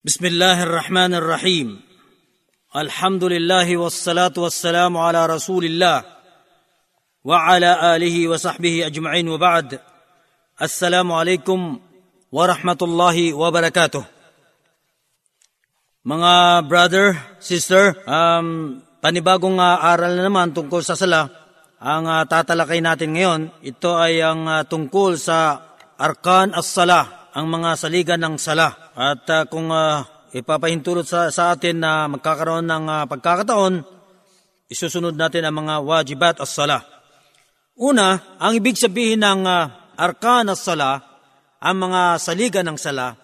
بسم الله الرحمن الرحيم الحمد لله والصلاة والسلام على رسول الله وعلى آله وصحبه أجمعين وبعد السلام عليكم ورحمة الله وبركاته Mga brother, sister, um, panibagong uh, aral na naman tungkol sa sala. Ang uh, tatalakay natin ngayon, ito ay ang uh, tungkol sa Arkan as-Salah, ang mga saligan ng sala. At uh, kung uh, ipapahintulot sa, sa atin na magkakaroon ng uh, pagkakataon, isusunod natin ang mga wajibat as-sala. Una, ang ibig sabihin ng uh, arkan as-sala, ang mga saligan ng sala,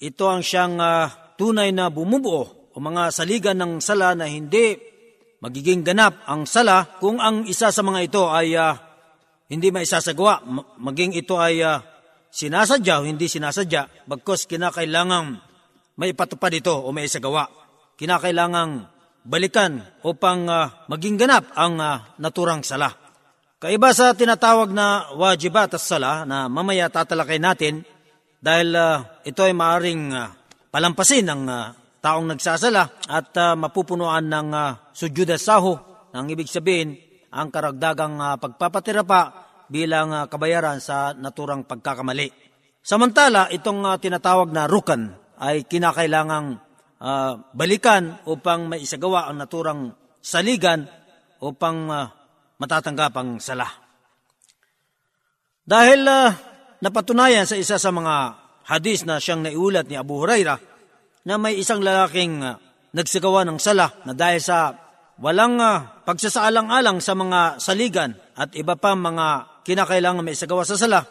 ito ang siyang uh, tunay na bumubuo o mga saligan ng sala na hindi magiging ganap ang sala kung ang isa sa mga ito ay uh, hindi maisasagawa, maging ito ay uh, sinasadya o hindi sinasadya, bagkos kinakailangang may patupad ito o may isagawa. Kinakailangang balikan upang uh, maging ganap ang uh, naturang sala. Kaiba sa tinatawag na wajibat at sala na mamaya tatalakay natin dahil uh, ito ay maaring uh, palampasin ng uh, taong nagsasala at uh, mapupunuan ng uh, sujud saho nang ibig sabihin ang karagdagang uh, pagpapatira pa bilang uh, kabayaran sa naturang pagkakamali. Samantala, itong uh, tinatawag na rukan ay kinakailangang uh, balikan upang maisagawa ang naturang saligan upang uh, matatanggap ang sala. Dahil uh, napatunayan sa isa sa mga hadis na siyang naiulat ni Abu Huraira na may isang lalaking uh, nagsagawa ng sala na dahil sa walang uh, pagsasaalang-alang sa mga saligan at iba pa mga kinakailangan may isagawa sa sala,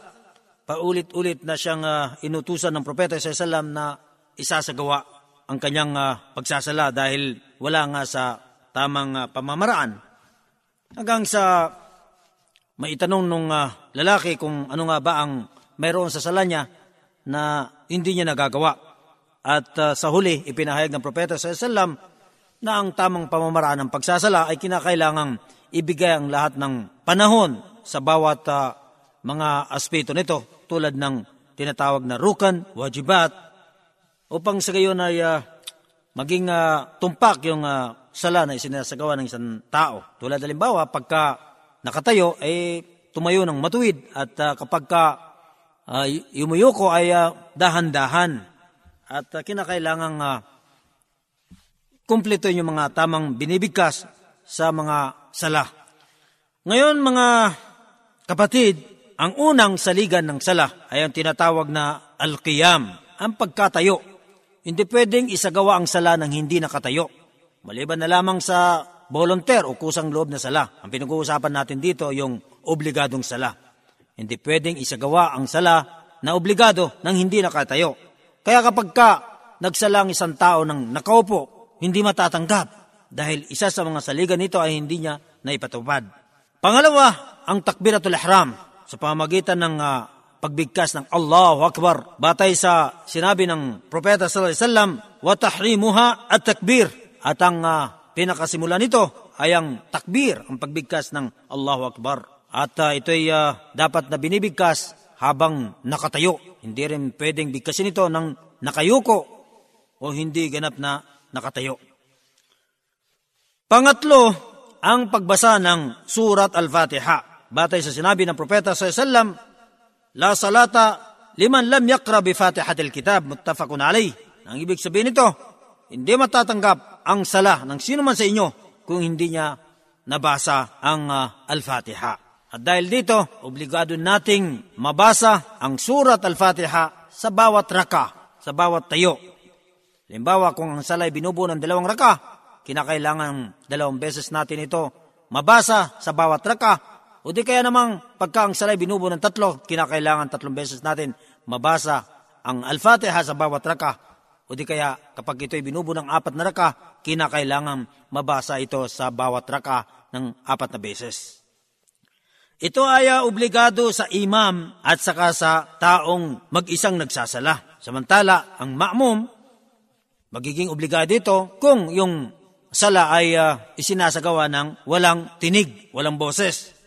paulit-ulit na siyang uh, inutusan ng propeta sa salam na isasagawa ang kanyang uh, pagsasala dahil wala nga sa tamang uh, pamamaraan. Hanggang sa maitanong nung uh, lalaki kung ano nga ba ang mayroon sa sala niya na hindi niya nagagawa. At uh, sa huli, ipinahayag ng propeta sa salam na ang tamang pamamaraan ng pagsasala ay kinakailangang ibigay ang lahat ng panahon sa bawat uh, mga aspeto nito tulad ng tinatawag na rukan, wajibat, upang sa gayon ay uh, maging uh, tumpak yung uh, sala na isinasagawa ng isang tao. Tulad halimbawa, pagka nakatayo, eh, tumayo ng matuwid at uh, kapag ka uh, yumuyuko ay uh, dahan-dahan at uh, kinakailangang uh, kumpleto yung mga tamang binibigkas sa mga sala. Ngayon mga kapatid, ang unang saligan ng sala ay ang tinatawag na al-qiyam, ang pagkatayo. Hindi pwedeng isagawa ang sala ng hindi nakatayo. Maliban na lamang sa volunteer o kusang loob na sala. Ang pinag-uusapan natin dito yung obligadong sala. Hindi pwedeng isagawa ang sala na obligado ng hindi nakatayo. Kaya kapag ka nagsala ang isang tao ng nakaupo hindi matatanggap dahil isa sa mga saligan nito ay hindi niya naipatupad. Pangalawa, ang takbiratul ihram sa pamamagitan ng uh, pagbigkas ng Allahu Akbar. Batay sa sinabi ng Propeta sallallahu alaihi wasallam wa tahrimuha at takbir at ang uh, pinakasimula nito ay ang takbir ang pagbigkas ng Allahu Akbar. At uh, ito ay uh, dapat na binibigkas habang nakatayo. Hindi rin pwedeng bigkasin ito ng nakayuko o hindi ganap na nakatayo. Pangatlo, ang pagbasa ng Surat Al-Fatiha. Batay sa sinabi ng Propeta sa sallam, La salata liman lam yakra bi Fatihatil Kitab, muttafaqun alayh. Ang ibig sabihin nito, hindi matatanggap ang sala ng sino man sa inyo kung hindi niya nabasa ang uh, Al-Fatiha. At dahil dito, obligado nating mabasa ang Surat Al-Fatiha sa bawat raka, sa bawat tayo. Limbawa, kung ang sala ay binubuo ng dalawang raka, kinakailangan dalawang beses natin ito mabasa sa bawat raka. O di kaya namang pagka ang sala ay binubuo ng tatlo, kinakailangan tatlong beses natin mabasa ang Al-Fatiha sa bawat raka. O di kaya kapag ito ay binubuo ng apat na raka, kinakailangan mabasa ito sa bawat raka ng apat na beses. Ito ay uh, obligado sa imam at saka sa taong mag-isang nagsasala. Samantala, ang ma'mum magiging obligado ito kung yung sala ay uh, isinasagawa ng walang tinig, walang boses.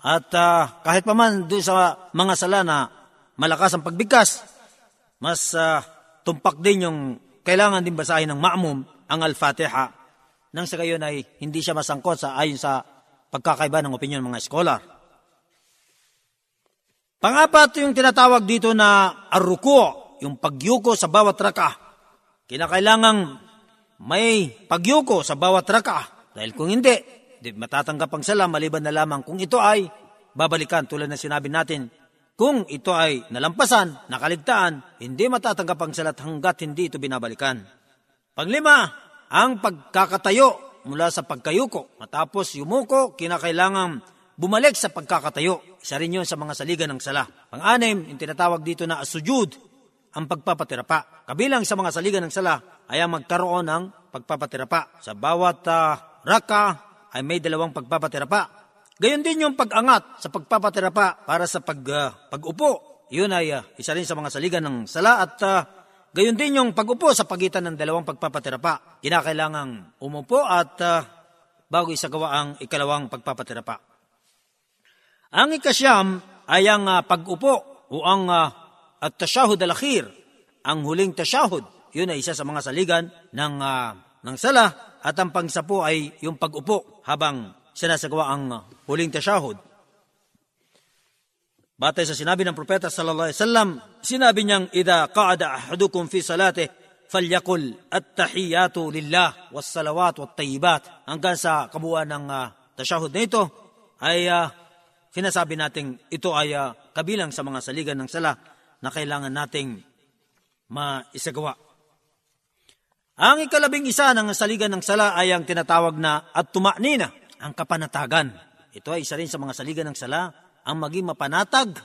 At uh, kahit pa man doon sa mga sala na malakas ang pagbigkas, mas uh, tumpak din yung kailangan din basahin ng ma'mum ang Al-Fatiha nang sa gayon ay hindi siya masangkot sa ayon sa pagkakaiba ng opinion ng mga scholar. Pangapat yung tinatawag dito na arruko, yung pagyuko sa bawat raka. Kinakailangang may pagyuko sa bawat raka. Dahil kung hindi, di matatanggap ang sala maliban na lamang kung ito ay babalikan tulad ng sinabi natin. Kung ito ay nalampasan, nakaligtaan, hindi matatanggap ang salat hanggat hindi ito binabalikan. Panglima, ang pagkakatayo mula sa pagkayuko. Matapos yumuko, kinakailangang bumalik sa pagkakatayo. Isa rin yun sa mga saligan ng sala. Pang-anim, yung tinatawag dito na asujud, ang pagpapatirapa. Kabilang sa mga saligan ng sala ay ang magkaroon ng pagpapatirapa. Sa bawat uh, raka ay may dalawang pagpapatirapa. Gayon din yung pag-angat sa pagpapatirapa para sa pag, uh, pag-upo. Yun ay uh, isa rin sa mga saligan ng sala at uh, gayon din yung pag-upo sa pagitan ng dalawang pagpapatirapa. Kinakailangang umupo at uh, bago isagawa ang ikalawang pagpapatirapa. Ang ikasyam ay ang uh, pag-upo o ang uh, at tashahud al-akhir, ang huling tashahud. Yun ay isa sa mga saligan ng, uh, ng sala at ang pangsapo ay yung pag-upo habang sinasagawa ang huling tashahud. Batay sa sinabi ng propeta sallallahu alaihi wasallam, sinabi niyang idha qa'ada ahadukum fi salate falyakul at-tahiyatu lillah was salawat wat tayyibat. Hanggang sa kabuuan ng uh, tashahud na ito ay uh, sinasabi nating ito ay uh, kabilang sa mga saligan ng sala na kailangan nating maisagawa. Ang ikalabing isa ng saligan ng sala ay ang tinatawag na at tumanina ang kapanatagan. Ito ay isa rin sa mga saligan ng sala, ang maging mapanatag,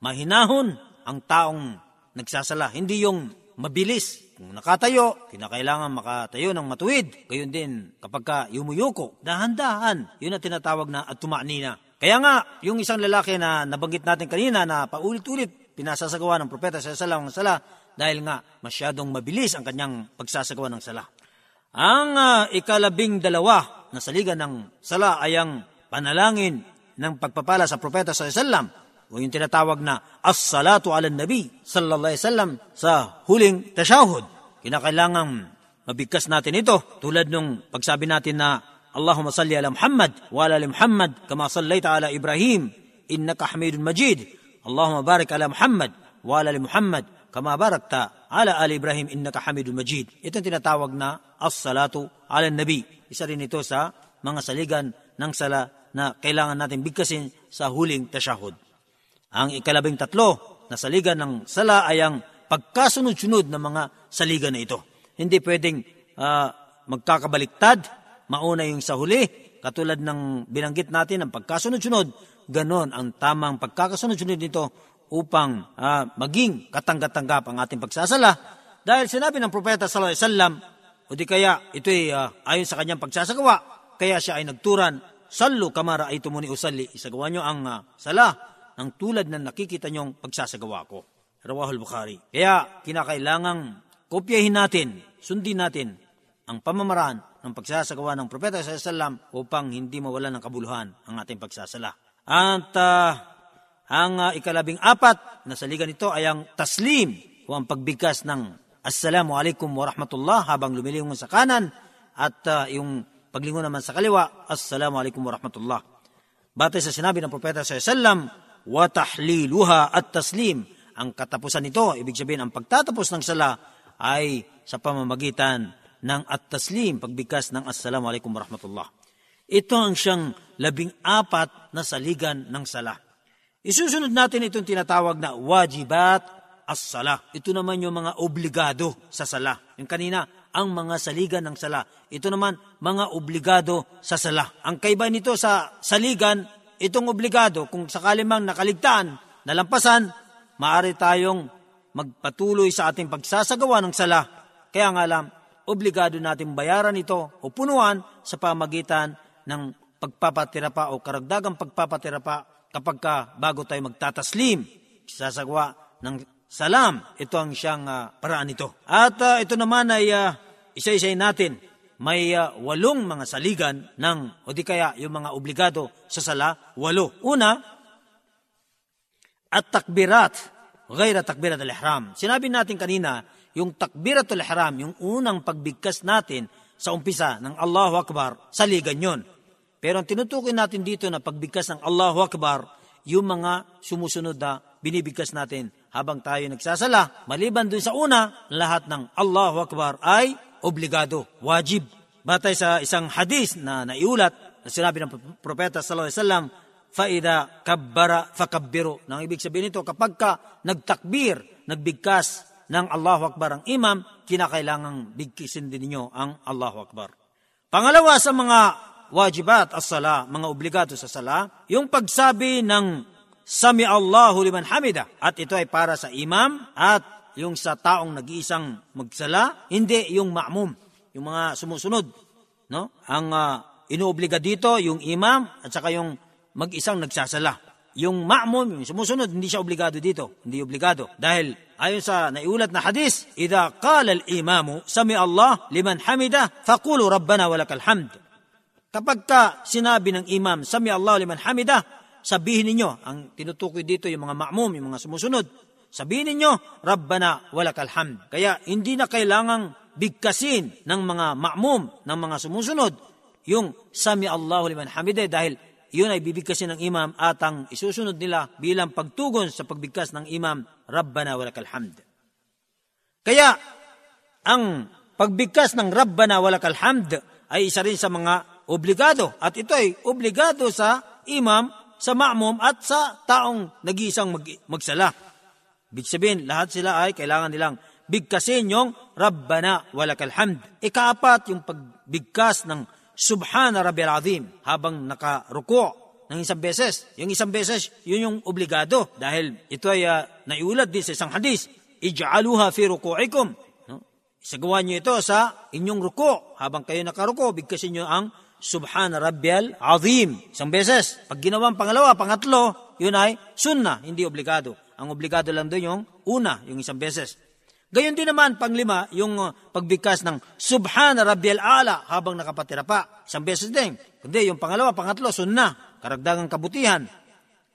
mahinahon ang taong nagsasala. Hindi yung mabilis. Kung nakatayo, kinakailangan makatayo ng matuwid. Gayon din kapag ka yumuyuko, dahan-dahan. Yun ang tinatawag na at tumanina. Kaya nga, yung isang lalaki na nabanggit natin kanina na paulit-ulit pinasasagawa ng propeta sa sala ng sala dahil nga masyadong mabilis ang kanyang pagsasagawa ng sala. Ang uh, ikalabing dalawa na saligan ng sala ay ang panalangin ng pagpapala sa propeta sa sallam o yung tinatawag na as-salatu ala nabi sallallahu alaihi wasallam sa huling tashahud. Kinakailangan mabigkas natin ito tulad nung pagsabi natin na Allahumma salli ala Muhammad wa ala Muhammad kama sallaita ala Ibrahim innaka Hamidun Majid. Barik ala Muhammad wa ala ali Muhammad kama barakta ala ali Ibrahim innaka Hamidun Majid. Ito tinatawag na as-salatu ala nabi isa rin ito sa mga saligan ng sala na kailangan natin bigkasin sa huling tasyahud. Ang ikalabing tatlo na saligan ng sala ay ang pagkasunod-sunod ng mga saligan na ito. Hindi pwedeng uh, magkakabaliktad, mauna yung sa huli, katulad ng binanggit natin ang pagkasunod-sunod, ganon ang tamang pagkakasunod-sunod nito upang uh, maging katanggat-tanggap ang ating pagsasala. Dahil sinabi ng propeta sallallahu alaihi wasallam, o di kaya ito'y uh, ayon sa kanyang pagsasagawa, kaya siya ay nagturan, Sallu kamara ay tumuni usalli. Isagawa nyo ang uh, sala ng tulad na nakikita nyong pagsasagawa ko. Rawahul Bukhari. Kaya kinakailangang kopyahin natin, sundin natin ang pamamaraan ng pagsasagawa ng Propeta sa Salam upang hindi mawala ng kabuluhan ang ating pagsasala. At uh, ang uh, ikalabing apat na saligan nito ay ang taslim o ang pagbigkas ng Assalamu alaikum wa rahmatullah habang lumilingon sa kanan at uh, yung paglingon naman sa kaliwa, Assalamu alaikum wa rahmatullah. Batay sa sinabi ng Propeta sa sallam, wa tahliluha at taslim. Ang katapusan nito, ibig sabihin ang pagtatapos ng sala ay sa pamamagitan ng at taslim, pagbigkas ng Assalamu alaikum wa rahmatullah. Ito ang siyang labing apat na saligan ng sala. Isusunod natin itong tinatawag na wajibat as-sala. Ito naman yung mga obligado sa sala. Yung kanina, ang mga saligan ng sala. Ito naman, mga obligado sa sala. Ang kaiba nito sa saligan, itong obligado, kung sakali mang nakaligtaan, nalampasan, maaari tayong magpatuloy sa ating pagsasagawa ng sala. Kaya nga lang, obligado natin bayaran ito o punuan sa pamagitan ng pagpapatirapa o karagdagang pagpapatirapa kapag ka bago tayo magtataslim, sasagawa ng salam. Ito ang siyang uh, paraan nito. At uh, ito naman ay uh, isa-isay natin. May uh, walong mga saligan ng, o di kaya yung mga obligado sa sala, walo. Una, at takbirat, gayra takbirat al-ihram. Sinabi natin kanina, yung takbiratul haram, yung unang pagbigkas natin sa umpisa ng Allahu Akbar, saligan yon. Pero ang tinutukoy natin dito na pagbigkas ng Allahu Akbar, yung mga sumusunod na binibigkas natin habang tayo nagsasala. Maliban dun sa una, lahat ng Allahu Akbar ay obligado, wajib. Batay sa isang hadis na naiulat na sinabi ng propeta sallallahu alaihi wasallam, faida kabbara fakabbiru. Nang ibig sabihin nito, kapag ka nagtakbir, nagbigkas ng Allahu Akbar ang imam, kinakailangang bigkisin din ninyo ang Allahu Akbar. Pangalawa sa mga wajibat as-sala, mga obligado sa sala, yung pagsabi ng Sami Allahu liman hamida. At ito ay para sa imam at yung sa taong nag-iisang magsala, hindi yung ma'mum, yung mga sumusunod. No? Ang uh, inuobliga dito, yung imam at saka yung mag-isang nagsasala. Yung ma'mum, yung sumusunod, hindi siya obligado dito. Hindi obligado. Dahil ayon sa naiulat na hadis, Ida qala al-imamu, sami Allah liman hamida, faqulu rabbana walakal hamd. Kapag ka sinabi ng imam, sami Allah liman hamida, sabihin ninyo, ang tinutukoy dito yung mga ma'mum, yung mga sumusunod, sabihin ninyo, Rabbana walakal hamd. Kaya hindi na kailangang bigkasin ng mga ma'mum, ng mga sumusunod, yung Sami Allahu liman hamide dahil yun ay bibigkasin ng imam at ang isusunod nila bilang pagtugon sa pagbigkas ng imam, Rabbana walakal hamd. Kaya, ang pagbigkas ng Rabbana walakal hamd ay isa rin sa mga obligado. At ito ay obligado sa imam, sa ma'mum at sa taong nag-iisang mag- magsala. Big sabihin, lahat sila ay kailangan nilang bigkasin yung Rabbana walakal hamd. Ikaapat yung pagbigkas ng Subhana Rabbil Azim habang nakaruko ng isang beses. Yung isang beses, yun yung obligado dahil ito ay uh, naiulat din sa isang hadis. Ij'aluha fi ruku'ikum. No? Isagawa niyo ito sa inyong ruko. Habang kayo nakaruko, bigkasin niyo ang Subhana Rabbil Azim. Isang beses. Pag ginawa pangalawa, pangatlo, yun ay sunna, hindi obligado. Ang obligado lang doon yung una, yung isang beses. Gayon din naman, panglima, yung uh, pagbigkas ng Subhana Rabbiyal Ala habang nakapatira pa. Isang beses din. Kundi yung pangalawa, pangatlo, sunna, karagdagang kabutihan.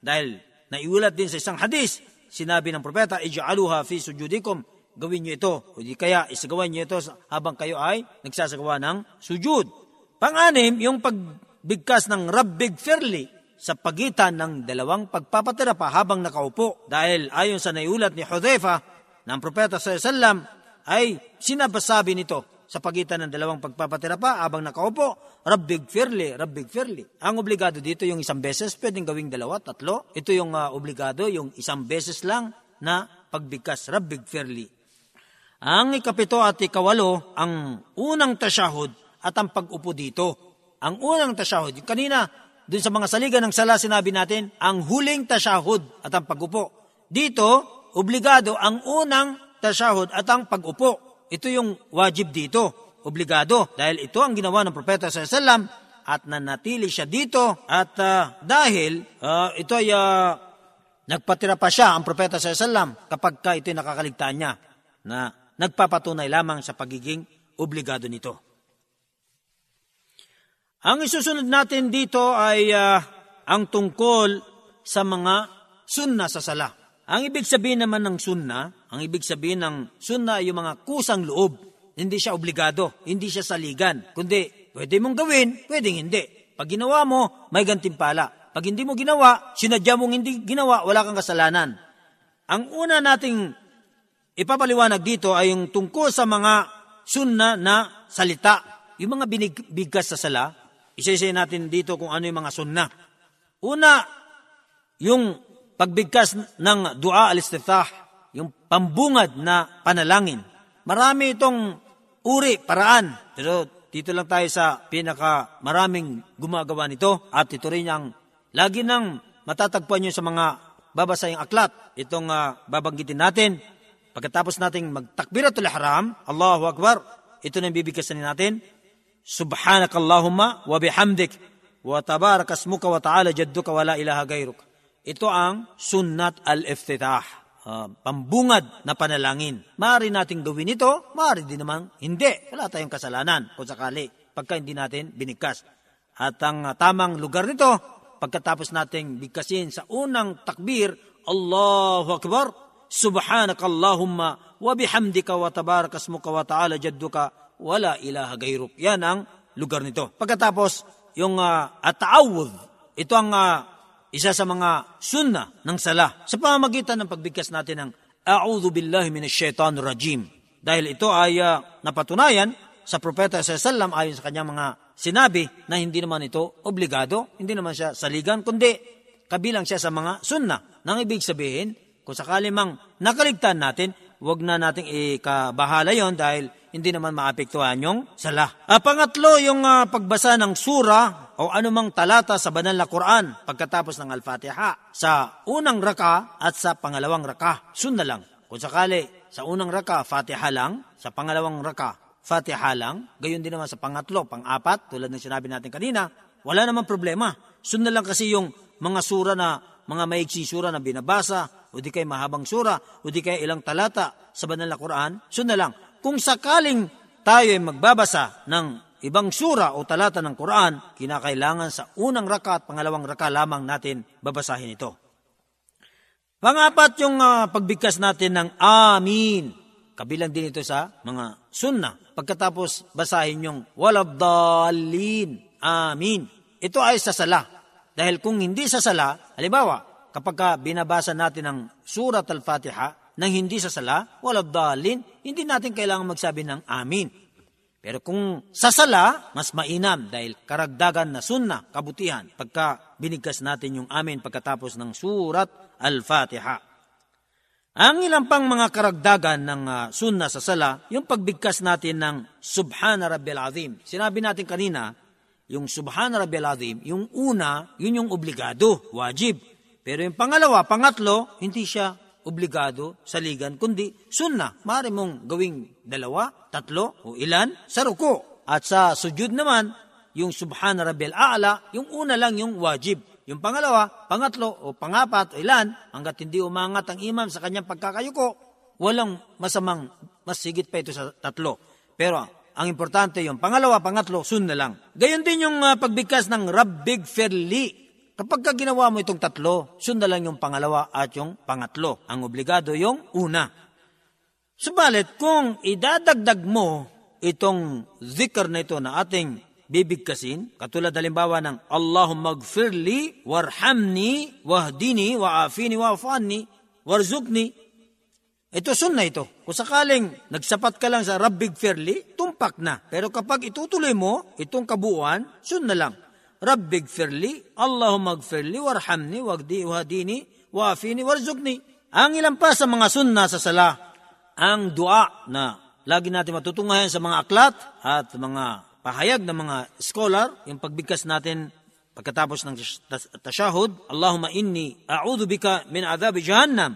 Dahil naiulat din sa isang hadis, sinabi ng propeta, Ija'aluha fi sujudikum, gawin nyo ito. O kaya, isagawa nyo ito habang kayo ay nagsasagawa ng sujud. Pang-anim, yung pagbigkas ng Rabbig Firli sa pagitan ng dalawang pagpapatira pa habang nakaupo. Dahil ayon sa naiulat ni Hudhaifa, ng propeta sa sallam ay sinabasabi nito sa pagitan ng dalawang pagpapatira pa habang nakaupo, Rabbig Firli, Rabbig Firli. Ang obligado dito yung isang beses, pwedeng gawing dalawa, tatlo. Ito yung uh, obligado, yung isang beses lang na pagbigkas, Rabbig Firli. Ang ikapito at ikawalo, ang unang tasyahud at ang pag-upo dito. Ang unang tasyahud, kanina, dun sa mga saligan ng sala sinabi natin, ang huling tasyahud at ang pag-upo. Dito, obligado ang unang tasyahud at ang pag-upo. Ito yung wajib dito, obligado. Dahil ito ang ginawa ng propeta sa sallam at nanatili siya dito at uh, dahil uh, ito ay uh, nagpatira pa siya ang propeta sa sallam kapag ka ito nakakaligtaan niya na nagpapatunay lamang sa pagiging obligado nito. Ang isusunod natin dito ay uh, ang tungkol sa mga sunna sa sala. Ang ibig sabihin naman ng sunna, ang ibig sabihin ng sunna ay yung mga kusang loob. Hindi siya obligado, hindi siya saligan. Kundi, pwede mong gawin, pwedeng hindi. Pag ginawa mo, may gantimpala. Pag hindi mo ginawa, sinadya mong hindi ginawa, wala kang kasalanan. Ang una nating ipapaliwanag dito ay yung tungkol sa mga sunna na salita. Yung mga binibigkas sa sala, isa-isa natin dito kung ano yung mga sunna. Una, yung pagbigkas ng dua al-istiftah, yung pambungad na panalangin. Marami itong uri, paraan. Pero dito lang tayo sa pinaka maraming gumagawa nito at ito rin ang lagi nang matatagpuan nyo sa mga babasayang aklat. Itong uh, babanggitin natin. Pagkatapos nating magtakbiratul haram, Allahu Akbar, ito na bibigkasan natin. Subhanakallahumma wa bihamdik wa tabarakasmuka wa ta'ala jadduka wa la ilaha gayruk. Ito ang sunnat al-iftitah, uh, pambungad na panalangin. Maaari nating gawin ito, maaari din naman hindi. Wala tayong kasalanan kung sakali pagka hindi natin binigkas. At ang tamang lugar nito, pagkatapos nating bigkasin sa unang takbir, Allahu Akbar, Subhanakallahumma wa bihamdika wa tabarakasmuka wa ta'ala jadduka wala ilaha gayruk. Yan ang lugar nito. Pagkatapos, yung uh, at-ta'awudh, ito ang uh, isa sa mga sunna ng sala sa pamamagitan ng pagbigkas natin ng A'udhu billahi minash shaitan rajim. Dahil ito ay uh, napatunayan sa propeta sa sallam ayon sa kanyang mga sinabi na hindi naman ito obligado, hindi naman siya saligan, kundi kabilang siya sa mga sunna. Nang ibig sabihin, kung sakali mang nakaligtan natin, wag na nating ikabahala yon dahil hindi naman maapektuhan yung sala. Uh, pangatlo, yung uh, pagbasa ng sura o anumang talata sa banal na Quran pagkatapos ng Al-Fatiha sa unang raka at sa pangalawang raka. Sunna lang. Kung sakali, sa unang raka, Fatiha lang. Sa pangalawang raka, Fatiha lang. Gayon din naman sa pangatlo, pang-apat, tulad ng sinabi natin kanina, wala namang problema. Sunna lang kasi yung mga sura na, mga maiksi sura na binabasa, o di kay mahabang sura, o di kay ilang talata sa banal na Quran, sunna lang kung sakaling tayo ay magbabasa ng ibang sura o talata ng Quran, kinakailangan sa unang raka at pangalawang raka lamang natin babasahin ito. Pangapat yung uh, pagbigkas natin ng amin. Kabilang din ito sa mga sunna. Pagkatapos basahin yung walabdalin. Amin. Ito ay sa sala. Dahil kung hindi sa sala, halimbawa, kapag ka binabasa natin ang surat al-Fatiha, nang hindi sa sala, walang dalin, hindi natin kailangan magsabi ng amin. Pero kung sa sala, mas mainam dahil karagdagan na sunna, kabutihan, pagka binigkas natin yung amin pagkatapos ng surat al-Fatiha. Ang ilang pang mga karagdagan ng uh, sunna sa sala, yung pagbigkas natin ng Subhana Rabbil Azim. Sinabi natin kanina, yung Subhana Rabbil Azim, yung una, yun yung obligado, wajib. Pero yung pangalawa, pangatlo, hindi siya obligado saligan, kundi sunna. Mari mong gawing dalawa, tatlo, o ilan sa ruko. At sa sujud naman, yung subhana rabbil a'la, yung una lang yung wajib. Yung pangalawa, pangatlo, o pangapat, o ilan, hanggat hindi umangat ang imam sa kanyang pagkakayuko, walang masamang, mas sigit pa ito sa tatlo. Pero ang importante yung pangalawa, pangatlo, sunna lang. Gayon din yung uh, pagbigkas ng Rabbig Ferli Kapag ka ginawa mo itong tatlo, sundan lang yung pangalawa at yung pangatlo. Ang obligado yung una. Subalit, kung idadagdag mo itong zikr na ito na ating bibigkasin, katulad halimbawa ng Allahumma gfirli, warhamni, wahdini, waafini, waafani, warzukni, ito sunna ito. Kung sakaling nagsapat ka lang sa Rabbig Fairly, tumpak na. Pero kapag itutuloy mo, itong kabuuan, sunna lang. Rabbi gfirli, Allahumma gfirli, warhamni, wagdi, wahadini, wafini, warzukni. Ang ilan pa sa mga sunna sa sala, ang dua na lagi natin matutungayan sa mga aklat at mga pahayag ng mga scholar, yung pagbigkas natin pagkatapos ng tashahud, Allahumma inni a'udhu bika min adhabi jahannam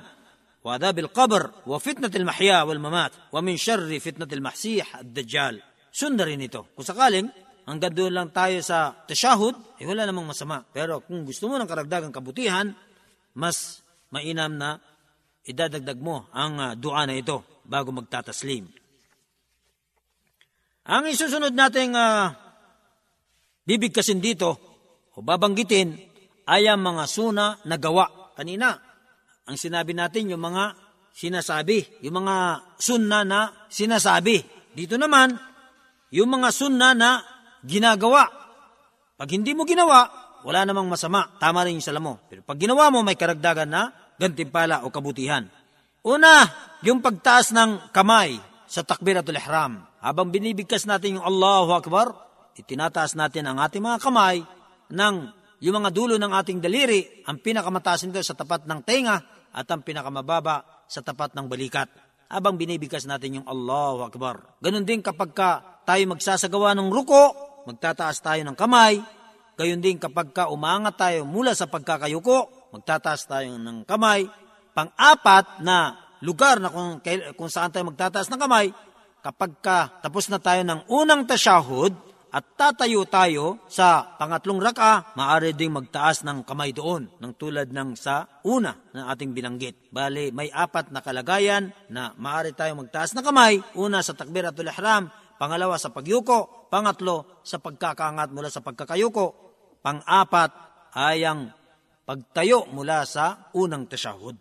wa adhabi al-qabr wa fitnat al-mahya wal mamat wa min sharri fitnat al-mahsih ad-dajjal. Sunna rin ito. Kung sakaling hanggang doon lang tayo sa tashahud, eh wala namang masama. Pero kung gusto mo ng karagdagang kabutihan, mas mainam na idadagdag mo ang uh, dua na ito bago magtataslim. Ang isusunod nating uh, bibigkasin dito o babanggitin ay ang mga suna na gawa. Kanina, ang sinabi natin yung mga sinasabi, yung mga sunna na sinasabi. Dito naman, yung mga sunna na ginagawa. Pag hindi mo ginawa, wala namang masama. Tama rin yung sala mo. Pero pag ginawa mo, may karagdagan na gantimpala o kabutihan. Una, yung pagtaas ng kamay sa takbiratul ihram. Habang binibigkas natin yung Allahu Akbar, itinataas natin ang ating mga kamay ng yung mga dulo ng ating daliri, ang pinakamataas nito sa tapat ng tenga at ang pinakamababa sa tapat ng balikat. Habang binibigkas natin yung Allahu Akbar. Ganon din kapag ka tayo magsasagawa ng ruko, magtataas tayo ng kamay. Gayon din kapag ka umangat tayo mula sa pagkakayuko, magtataas tayo ng kamay. Pang-apat na lugar na kung, kung saan tayo magtataas ng kamay, kapag ka tapos na tayo ng unang tasyahud at tatayo tayo sa pangatlong raka, maaari ding magtaas ng kamay doon, ng tulad ng sa una na ating binanggit. Bali, may apat na kalagayan na maaari tayo magtaas ng kamay. Una sa takbiratul ihram, pangalawa sa pagyuko, pangatlo sa pagkakaangat mula sa pagkakayuko, pang-apat ay ang pagtayo mula sa unang tasyahud.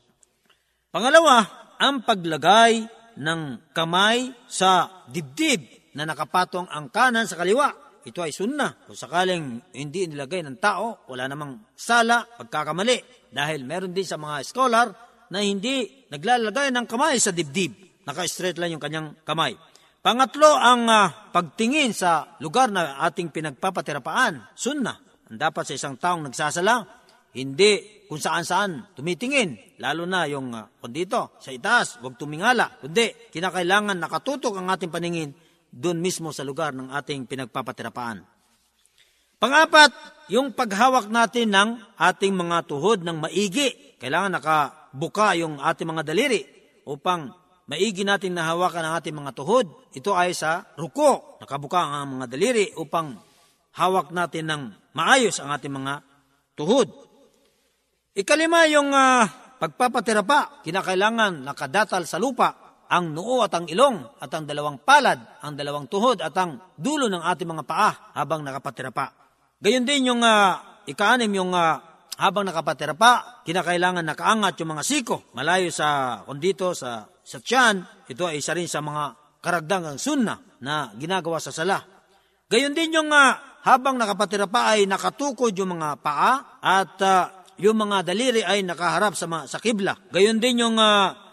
Pangalawa, ang paglagay ng kamay sa dibdib na nakapatong ang kanan sa kaliwa. Ito ay sunna. Kung sakaling hindi nilagay ng tao, wala namang sala, pagkakamali. Dahil meron din sa mga scholar na hindi naglalagay ng kamay sa dibdib. Naka-straight lang yung kanyang kamay. Pangatlo, ang uh, pagtingin sa lugar na ating pinagpapatirapaan. Sunna. Ang dapat sa isang taong nagsasala, hindi kung saan-saan tumitingin. Lalo na yung uh, kung dito, sa itaas, huwag tumingala. Kundi, kinakailangan nakatutok ang ating paningin doon mismo sa lugar ng ating pinagpapatirapaan. Pangapat, yung paghawak natin ng ating mga tuhod ng maigi. Kailangan nakabuka yung ating mga daliri upang maigi natin nahawakan ang ating mga tuhod. Ito ay sa ruko. Nakabuka ang mga daliri upang hawak natin ng maayos ang ating mga tuhod. Ikalima yung uh, pagpapatirapa. Kinakailangan nakadatal sa lupa ang noo at ang ilong at ang dalawang palad, ang dalawang tuhod at ang dulo ng ating mga paa habang nakapatira pa. Gayon din yung uh, ikaanim yung uh, habang nakapatira pa, kinakailangan nakaangat yung mga siko malayo sa kondito sa sa tiyan. Ito ay isa rin sa mga karagdagang sunna na ginagawa sa sala. Gayon din yung uh, habang nakapatira pa ay nakatukod yung mga paa at uh, yung mga daliri ay nakaharap sa, sa kibla. Gayon din yung uh,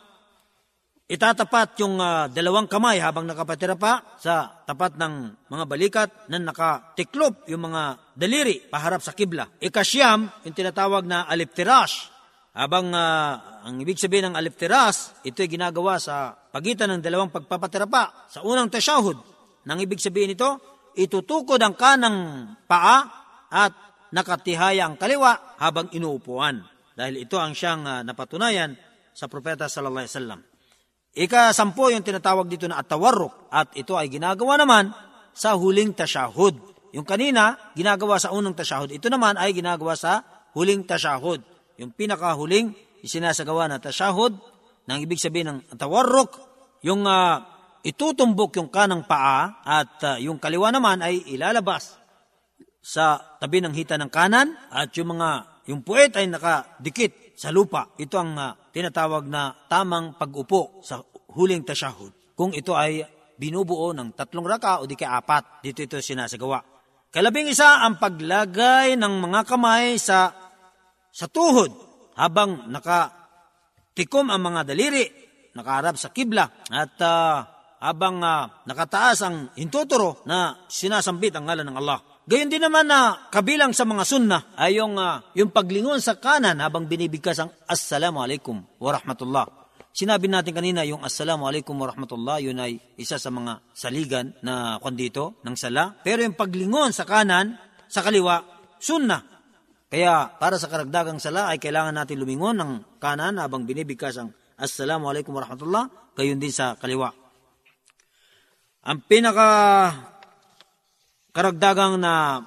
Itatapat yung uh, dalawang kamay habang nakapatira pa sa tapat ng mga balikat na nakatiklop yung mga daliri paharap sa kibla. Ikasyam, yung tinatawag na aliftirash. Habang uh, ang ibig sabihin ng aliftirash, ito ay ginagawa sa pagitan ng dalawang pagpapatira pa. Sa unang tasyahud, nang ibig sabihin ito, itutukod ang kanang paa at nakatihaya ang kaliwa habang inuupuan. Dahil ito ang siyang uh, napatunayan sa propeta sallallahu alaihi wasallam. Ika-sampo yung tinatawag dito na atawarruk at ito ay ginagawa naman sa huling tasyahud. Yung kanina, ginagawa sa unang tasyahud. Ito naman ay ginagawa sa huling tasyahud. Yung pinakahuling isinasagawa na tasyahud, nang ibig sabihin ng atawarruk, yung uh, itutumbok yung kanang paa at uh, yung kaliwa naman ay ilalabas sa tabi ng hita ng kanan at yung mga yung puwet ay nakadikit sa lupa. Ito ang uh, tinatawag na tamang pag-upo sa huling tasyahud. Kung ito ay binubuo ng tatlong raka o di kaya apat, dito ito sinasagawa. Kalabing isa ang paglagay ng mga kamay sa sa tuhod habang nakatikom ang mga daliri, nakaharap sa kibla at uh, habang uh, nakataas ang hintuturo na sinasambit ang ngalan ng Allah. Gayon din naman na kabilang sa mga sunna ay yung, uh, yung paglingon sa kanan habang binibigkas ang Assalamu alaikum wa rahmatullah. Sinabi natin kanina yung Assalamu alaikum wa rahmatullah, yun ay isa sa mga saligan na kondito ng sala. Pero yung paglingon sa kanan, sa kaliwa, sunna. Kaya para sa karagdagang sala ay kailangan natin lumingon ng kanan habang binibigkas ang Assalamu alaikum wa rahmatullah, gayon din sa kaliwa. Ang pinaka karagdagang na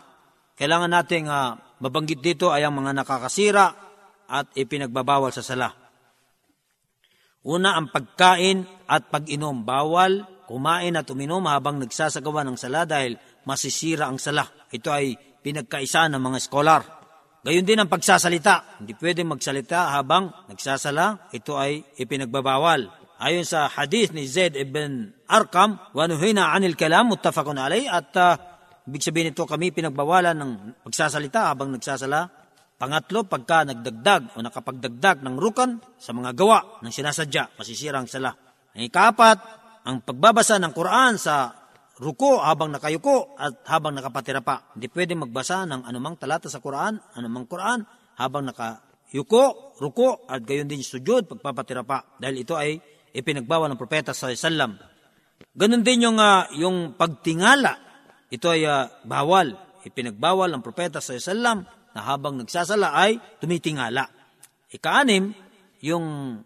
kailangan nating uh, mabanggit dito ay ang mga nakakasira at ipinagbabawal sa sala. Una, ang pagkain at pag-inom. Bawal kumain at uminom habang nagsasagawa ng sala dahil masisira ang sala. Ito ay pinagkaisa ng mga skolar. Gayon din ang pagsasalita. Hindi pwede magsalita habang nagsasala. Ito ay ipinagbabawal. Ayon sa hadith ni Zaid ibn Arkam, wanuhina anil kalam, muttafaqun alay, at uh, Ibig sabihin nito kami pinagbawalan ng pagsasalita habang nagsasala. Pangatlo, pagka nagdagdag o nakapagdagdag ng rukan sa mga gawa ng sinasadya, masisira ang sala. Ang ikapat, ang pagbabasa ng Quran sa ruko habang nakayuko at habang nakapatira pa. Hindi pwede magbasa ng anumang talata sa Quran, anumang Quran, habang nakayuko, ruko, at gayon din sujud, pagpapatira pa. Dahil ito ay ipinagbawal ng propeta sa sallam. Ganon din yung, uh, yung pagtingala ito ay uh, bawal. Ipinagbawal ng propeta sa Islam na habang nagsasala ay tumitingala. Ikaanim, yung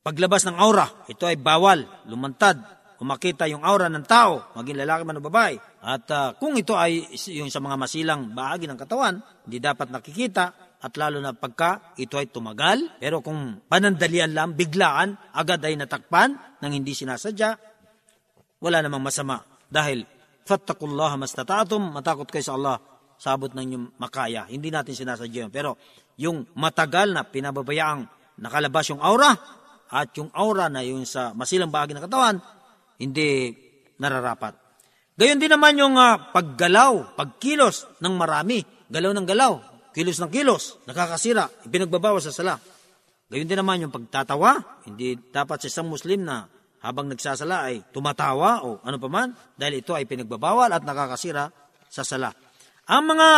paglabas ng aura. Ito ay bawal, lumantad, kumakita yung aura ng tao, maging lalaki man o babae. At uh, kung ito ay yung sa mga masilang bahagi ng katawan, hindi dapat nakikita at lalo na pagka ito ay tumagal. Pero kung panandalian lang, biglaan, agad ay natakpan ng hindi sinasadya, wala namang masama. Dahil fattakullah mastata'atum, matakot kayo sa Allah sa abot ng inyong makaya. Hindi natin sinasadya yun. Pero yung matagal na pinababayaang nakalabas yung aura, at yung aura na yung sa masilang bahagi ng katawan, hindi nararapat. Gayon din naman yung uh, paggalaw, pagkilos ng marami, galaw ng galaw, kilos ng kilos, nakakasira, ipinagbabawas sa sala. Gayon din naman yung pagtatawa, hindi dapat sa isang Muslim na habang nagsasala ay tumatawa o ano pa man, dahil ito ay pinagbabawal at nakakasira sa sala. Ang mga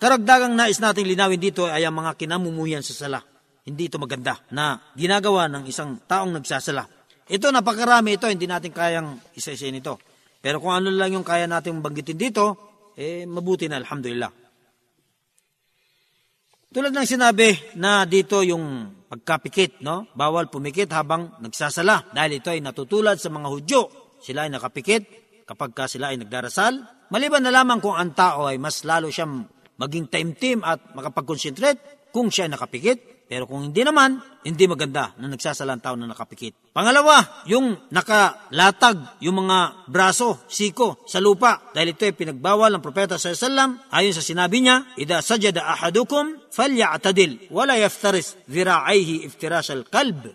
karagdagang nais nating linawin dito ay ang mga kinamumuhian sa sala. Hindi ito maganda na ginagawa ng isang taong nagsasala. Ito, napakarami ito, hindi natin kayang isa-isa nito. Pero kung ano lang yung kaya natin banggitin dito, eh, mabuti na, alhamdulillah. Tulad ng sinabi na dito yung pagkapikit, no? Bawal pumikit habang nagsasala dahil ito ay natutulad sa mga Hudyo. Sila ay nakapikit kapag ka sila ay nagdarasal. Maliban na lamang kung ang tao ay mas lalo siyang maging taimtim at makapag-concentrate kung siya ay nakapikit. Pero kung hindi naman, hindi maganda na nagsasalang tao na nakapikit. Pangalawa, yung nakalatag yung mga braso, siko, sa lupa. Dahil ito ay pinagbawal ng Propeta sa Sallam. Ayon sa sinabi niya, Ida sajada ahadukum, falyatadil, wala yaftaris vira'ayhi iftiras al-kalb.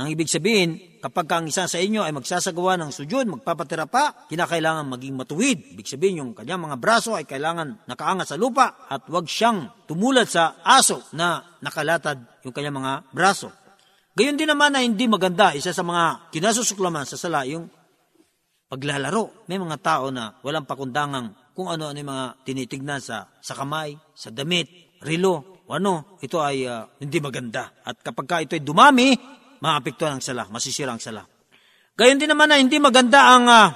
Ang ibig sabihin, kapag ang isa sa inyo ay magsasagawa ng sujud, magpapatira pa, kinakailangan maging matuwid. Ibig sabihin, yung kanyang mga braso ay kailangan nakaangat sa lupa at wag siyang tumulad sa aso na nakalatad yung kanyang mga braso. Gayon din naman na hindi maganda, isa sa mga kinasusuklaman sa sala, yung paglalaro. May mga tao na walang pakundangang kung ano-ano yung mga tinitignan sa, sa kamay, sa damit, rilo, o ano, ito ay uh, hindi maganda. At kapag ka ito ay dumami, maapektuhan ang sala, masisira ang sala. Gayon din naman na hindi maganda ang uh,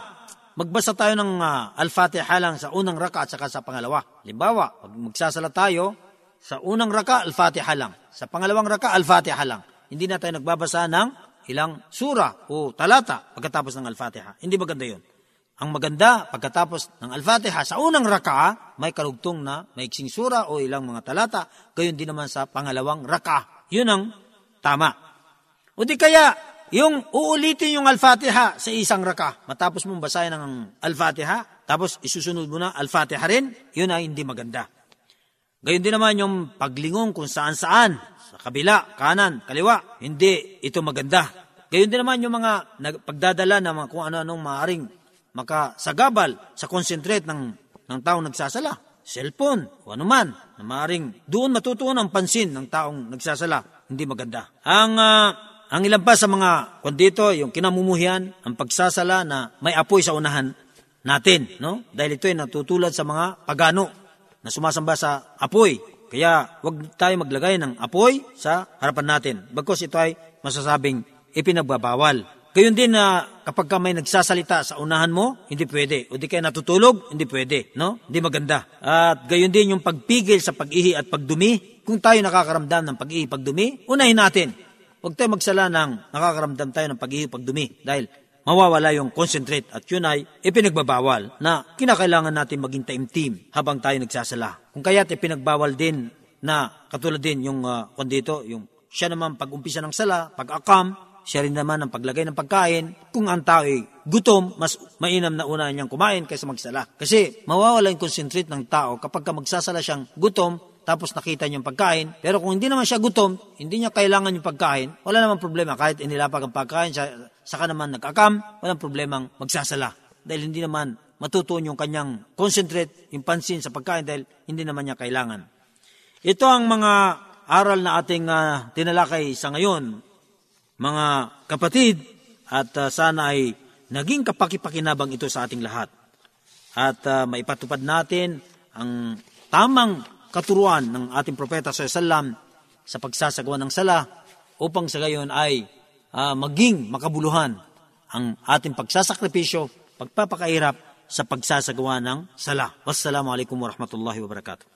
magbasa tayo ng uh, Al-Fatiha lang sa unang raka at saka sa pangalawa. Limbawa, pag magsasala tayo, sa unang raka, Al-Fatiha lang. Sa pangalawang raka, Al-Fatiha lang. Hindi na tayo nagbabasa ng ilang sura o talata pagkatapos ng Al-Fatiha. Hindi maganda yun. Ang maganda, pagkatapos ng Al-Fatiha, sa unang raka, may karugtong na maiksing sura o ilang mga talata. Gayon din naman sa pangalawang raka. Yun ang tama. O di kaya, yung uulitin yung Al-Fatiha sa isang raka. Matapos mong basahin ng Al-Fatiha, tapos isusunod mo na Al-Fatiha rin, yun ay hindi maganda. Gayon din naman yung paglingon kung saan-saan, sa kabila, kanan, kaliwa, hindi ito maganda. Gayon din naman yung mga pagdadala ng kung ano-anong maaaring makasagabal sa concentrate ng, ng taong nagsasala. Cellphone, o anuman, na maaaring doon matutuon ang pansin ng taong nagsasala. Hindi maganda. Ang uh, ang ilan pa sa mga kondito, yung kinamumuhian, ang pagsasala na may apoy sa unahan natin, no? Dahil ito ay natutulad sa mga pagano na sumasamba sa apoy. Kaya wag tayo maglagay ng apoy sa harapan natin. Bagkos ito ay masasabing ipinagbabawal. Gayon din na kapag ka may nagsasalita sa unahan mo, hindi pwede. O di kaya natutulog, hindi pwede. No? Hindi maganda. At gayon din yung pagpigil sa pag-ihi at pagdumi. Kung tayo nakakaramdam ng pag-ihi, pagdumi, unahin natin Huwag tayo magsala ng nakakaramdam tayo ng pag-ihip, pagdumi dahil mawawala yung concentrate at yun ay ipinagbabawal na kinakailangan natin maging taimtim habang tayo nagsasala. Kung kaya't ipinagbawal din na katulad din yung uh, kondito, yung siya naman pag-umpisa ng sala, pag-akam, siya rin naman ang paglagay ng pagkain. Kung ang tao ay gutom, mas mainam na una niyang kumain kaysa magsala. Kasi mawawala yung concentrate ng tao kapag ka magsasala siyang gutom, tapos nakita niyo yung pagkain. Pero kung hindi naman siya gutom, hindi niya kailangan yung pagkain, wala namang problema. Kahit inilapag ang pagkain, siya, saka naman nag-akam, walang problemang magsasala. Dahil hindi naman matutuon yung kanyang concentrate, yung pansin sa pagkain dahil hindi naman niya kailangan. Ito ang mga aral na ating uh, tinalakay sa ngayon, mga kapatid, at uh, sana ay naging kapakipakinabang ito sa ating lahat. At uh, maipatupad natin ang tamang katuruan ng ating propeta sa salam sa pagsasagawa ng sala upang sa gayon ay uh, maging makabuluhan ang ating pagsasakripisyo, pagpapakahirap sa pagsasagawa ng sala. Wassalamu alaikum warahmatullahi wabarakatuh.